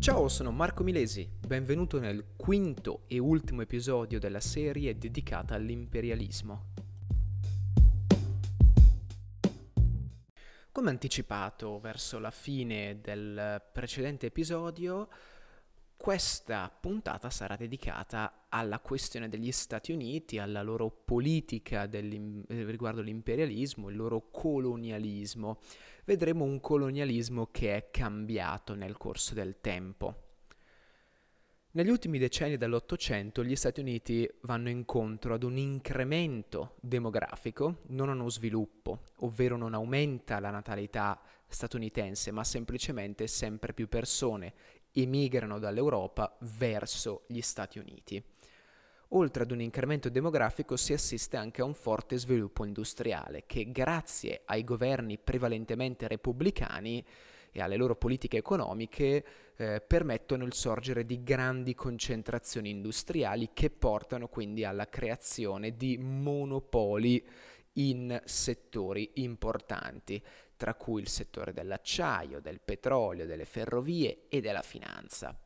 Ciao, sono Marco Milesi, benvenuto nel quinto e ultimo episodio della serie dedicata all'imperialismo. Come anticipato verso la fine del precedente episodio, questa puntata sarà dedicata alla questione degli Stati Uniti, alla loro politica riguardo l'imperialismo, il loro colonialismo. Vedremo un colonialismo che è cambiato nel corso del tempo. Negli ultimi decenni dell'Ottocento gli Stati Uniti vanno incontro ad un incremento demografico, non a uno sviluppo, ovvero non aumenta la natalità statunitense, ma semplicemente sempre più persone emigrano dall'Europa verso gli Stati Uniti. Oltre ad un incremento demografico si assiste anche a un forte sviluppo industriale che grazie ai governi prevalentemente repubblicani e alle loro politiche economiche eh, permettono il sorgere di grandi concentrazioni industriali che portano quindi alla creazione di monopoli in settori importanti, tra cui il settore dell'acciaio, del petrolio, delle ferrovie e della finanza.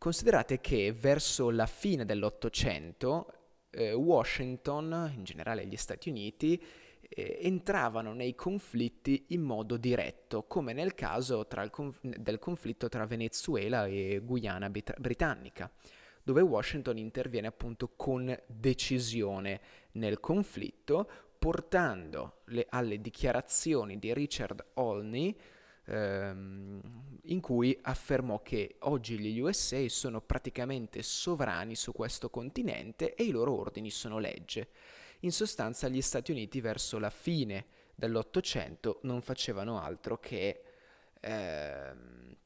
Considerate che verso la fine dell'Ottocento eh, Washington, in generale gli Stati Uniti, eh, entravano nei conflitti in modo diretto, come nel caso conf- del conflitto tra Venezuela e Guyana Brit- Britannica, dove Washington interviene appunto con decisione nel conflitto, portando le, alle dichiarazioni di Richard Olney, ehm, in cui affermò che oggi gli USA sono praticamente sovrani su questo continente e i loro ordini sono legge. In sostanza gli Stati Uniti verso la fine dell'Ottocento non facevano altro che ehm,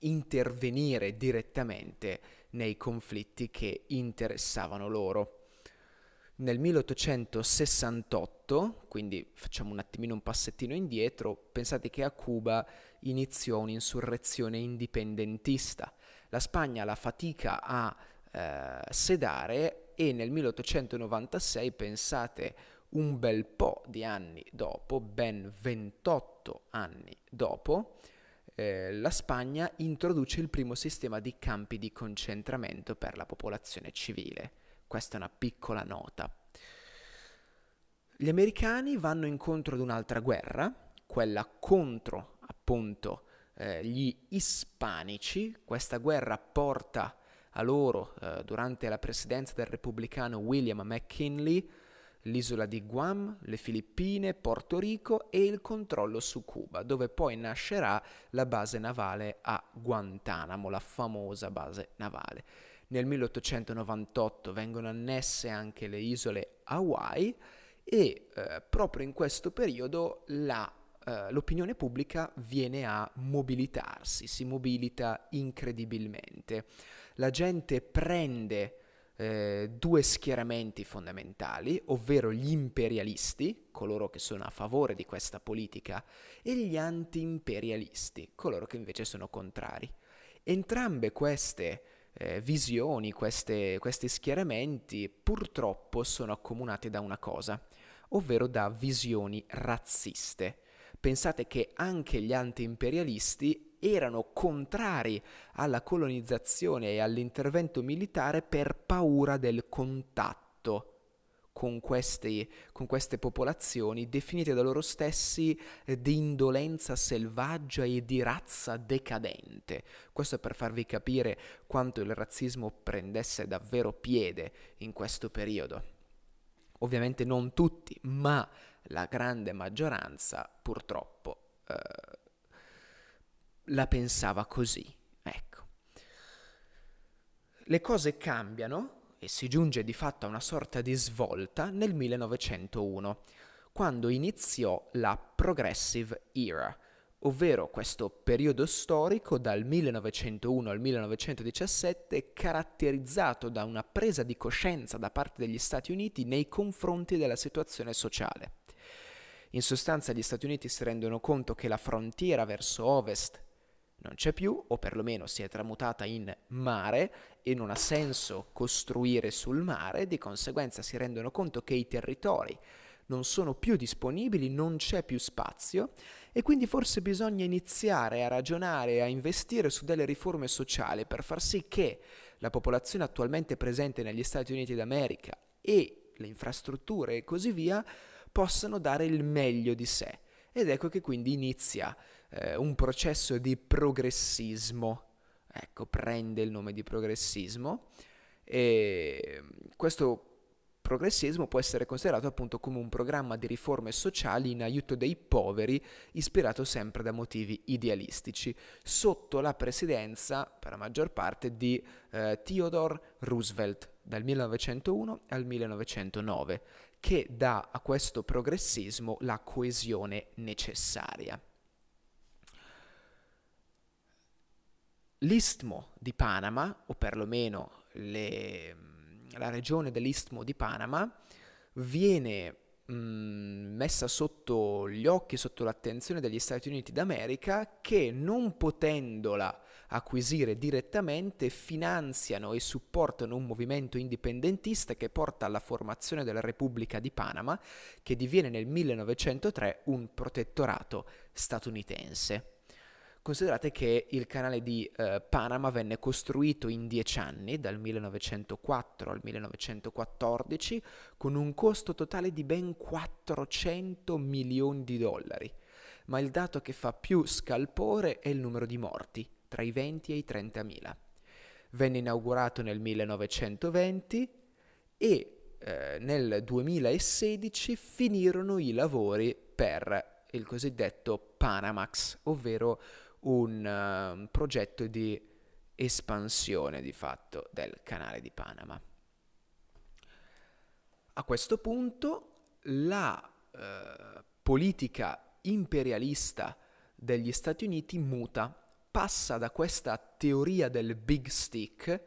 intervenire direttamente nei conflitti che interessavano loro. Nel 1868, quindi facciamo un attimino un passettino indietro, pensate che a Cuba iniziò un'insurrezione indipendentista. La Spagna la fatica a eh, sedare e nel 1896, pensate un bel po' di anni dopo, ben 28 anni dopo, eh, la Spagna introduce il primo sistema di campi di concentramento per la popolazione civile. Questa è una piccola nota. Gli americani vanno incontro ad un'altra guerra, quella contro appunto eh, gli ispanici. Questa guerra porta a loro, eh, durante la presidenza del repubblicano William McKinley, l'isola di Guam, le Filippine, Porto Rico e il controllo su Cuba, dove poi nascerà la base navale a Guantanamo, la famosa base navale. Nel 1898 vengono annesse anche le isole Hawaii e eh, proprio in questo periodo la, eh, l'opinione pubblica viene a mobilitarsi, si mobilita incredibilmente. La gente prende eh, due schieramenti fondamentali, ovvero gli imperialisti, coloro che sono a favore di questa politica, e gli anti-imperialisti, coloro che invece sono contrari. Entrambe queste eh, visioni, queste, questi schieramenti purtroppo sono accomunati da una cosa, ovvero da visioni razziste. Pensate che anche gli anti-imperialisti erano contrari alla colonizzazione e all'intervento militare per paura del contatto con, questi, con queste popolazioni definite da loro stessi eh, di indolenza selvaggia e di razza decadente. Questo per farvi capire quanto il razzismo prendesse davvero piede in questo periodo. Ovviamente non tutti, ma la grande maggioranza purtroppo eh, la pensava così. Ecco. Le cose cambiano e si giunge di fatto a una sorta di svolta nel 1901, quando iniziò la Progressive Era, ovvero questo periodo storico dal 1901 al 1917 caratterizzato da una presa di coscienza da parte degli Stati Uniti nei confronti della situazione sociale. In sostanza gli Stati Uniti si rendono conto che la frontiera verso ovest non c'è più, o perlomeno si è tramutata in mare e non ha senso costruire sul mare, di conseguenza si rendono conto che i territori non sono più disponibili, non c'è più spazio e quindi forse bisogna iniziare a ragionare a investire su delle riforme sociali per far sì che la popolazione attualmente presente negli Stati Uniti d'America e le infrastrutture e così via possano dare il meglio di sé. Ed ecco che quindi inizia eh, un processo di progressismo. Ecco, prende il nome di progressismo e questo progressismo può essere considerato appunto come un programma di riforme sociali in aiuto dei poveri, ispirato sempre da motivi idealistici, sotto la presidenza, per la maggior parte, di eh, Theodore Roosevelt dal 1901 al 1909, che dà a questo progressismo la coesione necessaria. L'istmo di Panama, o perlomeno le, la regione dell'istmo di Panama, viene mh, messa sotto gli occhi, sotto l'attenzione degli Stati Uniti d'America che non potendola acquisire direttamente finanziano e supportano un movimento indipendentista che porta alla formazione della Repubblica di Panama che diviene nel 1903 un protettorato statunitense. Considerate che il canale di eh, Panama venne costruito in dieci anni, dal 1904 al 1914, con un costo totale di ben 400 milioni di dollari. Ma il dato che fa più scalpore è il numero di morti, tra i 20 e i 30 mila. Venne inaugurato nel 1920 e eh, nel 2016 finirono i lavori per il cosiddetto Panamax, ovvero un uh, progetto di espansione di fatto del canale di Panama. A questo punto la uh, politica imperialista degli Stati Uniti muta, passa da questa teoria del big stick,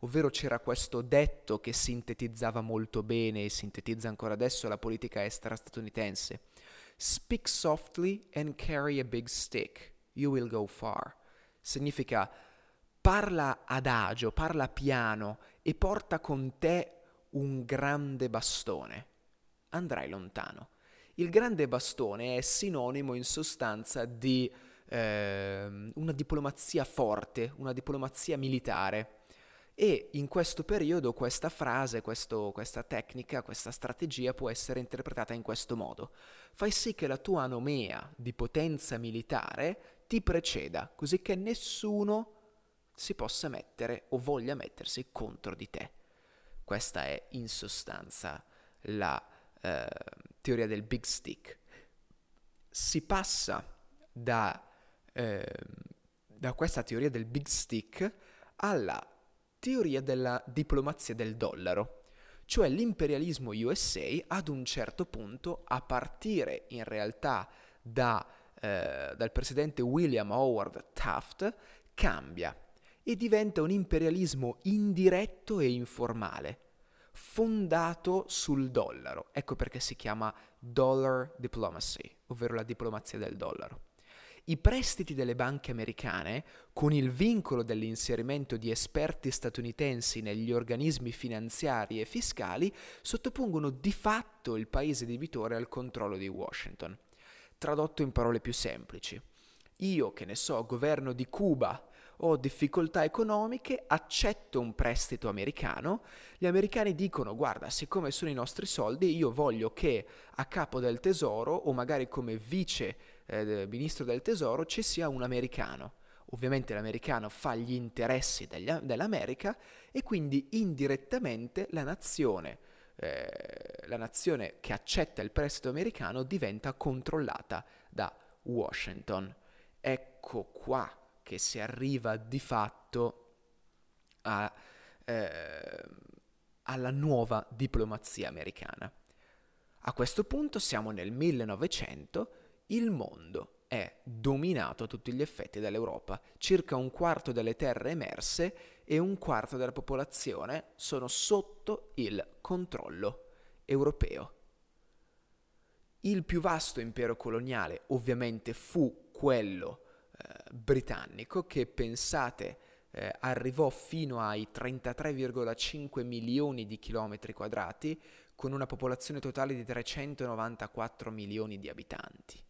ovvero c'era questo detto che sintetizzava molto bene e sintetizza ancora adesso la politica estera statunitense. Speak softly and carry a big stick you will go far. Significa parla adagio, parla piano e porta con te un grande bastone. Andrai lontano. Il grande bastone è sinonimo in sostanza di eh, una diplomazia forte, una diplomazia militare. E in questo periodo questa frase, questo, questa tecnica, questa strategia può essere interpretata in questo modo. Fai sì che la tua anomea di potenza militare ti preceda, così che nessuno si possa mettere o voglia mettersi contro di te. Questa è in sostanza la eh, teoria del big stick. Si passa da, eh, da questa teoria del big stick alla teoria della diplomazia del dollaro, cioè l'imperialismo USA ad un certo punto, a partire in realtà da eh, dal presidente William Howard Taft cambia e diventa un imperialismo indiretto e informale, fondato sul dollaro. Ecco perché si chiama dollar diplomacy, ovvero la diplomazia del dollaro. I prestiti delle banche americane, con il vincolo dell'inserimento di esperti statunitensi negli organismi finanziari e fiscali, sottopongono di fatto il paese debitore al controllo di Washington. Tradotto in parole più semplici, io che ne so, governo di Cuba, ho difficoltà economiche, accetto un prestito americano, gli americani dicono guarda, siccome sono i nostri soldi, io voglio che a capo del tesoro o magari come vice eh, ministro del tesoro ci sia un americano. Ovviamente l'americano fa gli interessi degli, dell'America e quindi indirettamente la nazione eh, la nazione che accetta il prestito americano diventa controllata da Washington. Ecco qua che si arriva di fatto a, eh, alla nuova diplomazia americana. A questo punto siamo nel 1900, il mondo è dominato a tutti gli effetti dall'Europa. Circa un quarto delle terre emerse e un quarto della popolazione sono sotto il controllo europeo. Il più vasto impero coloniale ovviamente fu quello eh, britannico che pensate eh, arrivò fino ai 33,5 milioni di chilometri quadrati con una popolazione totale di 394 milioni di abitanti,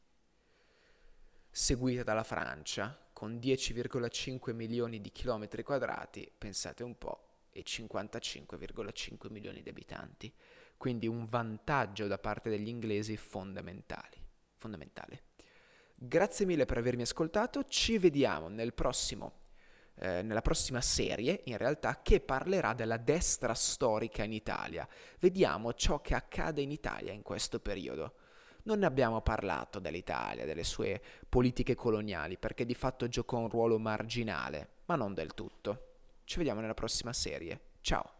seguita dalla Francia con 10,5 milioni di chilometri quadrati, pensate un po', e 55,5 milioni di abitanti. Quindi un vantaggio da parte degli inglesi fondamentale. Grazie mille per avermi ascoltato, ci vediamo nel prossimo, eh, nella prossima serie, in realtà, che parlerà della destra storica in Italia. Vediamo ciò che accade in Italia in questo periodo. Non ne abbiamo parlato dell'Italia, delle sue politiche coloniali, perché di fatto giocò un ruolo marginale, ma non del tutto. Ci vediamo nella prossima serie. Ciao!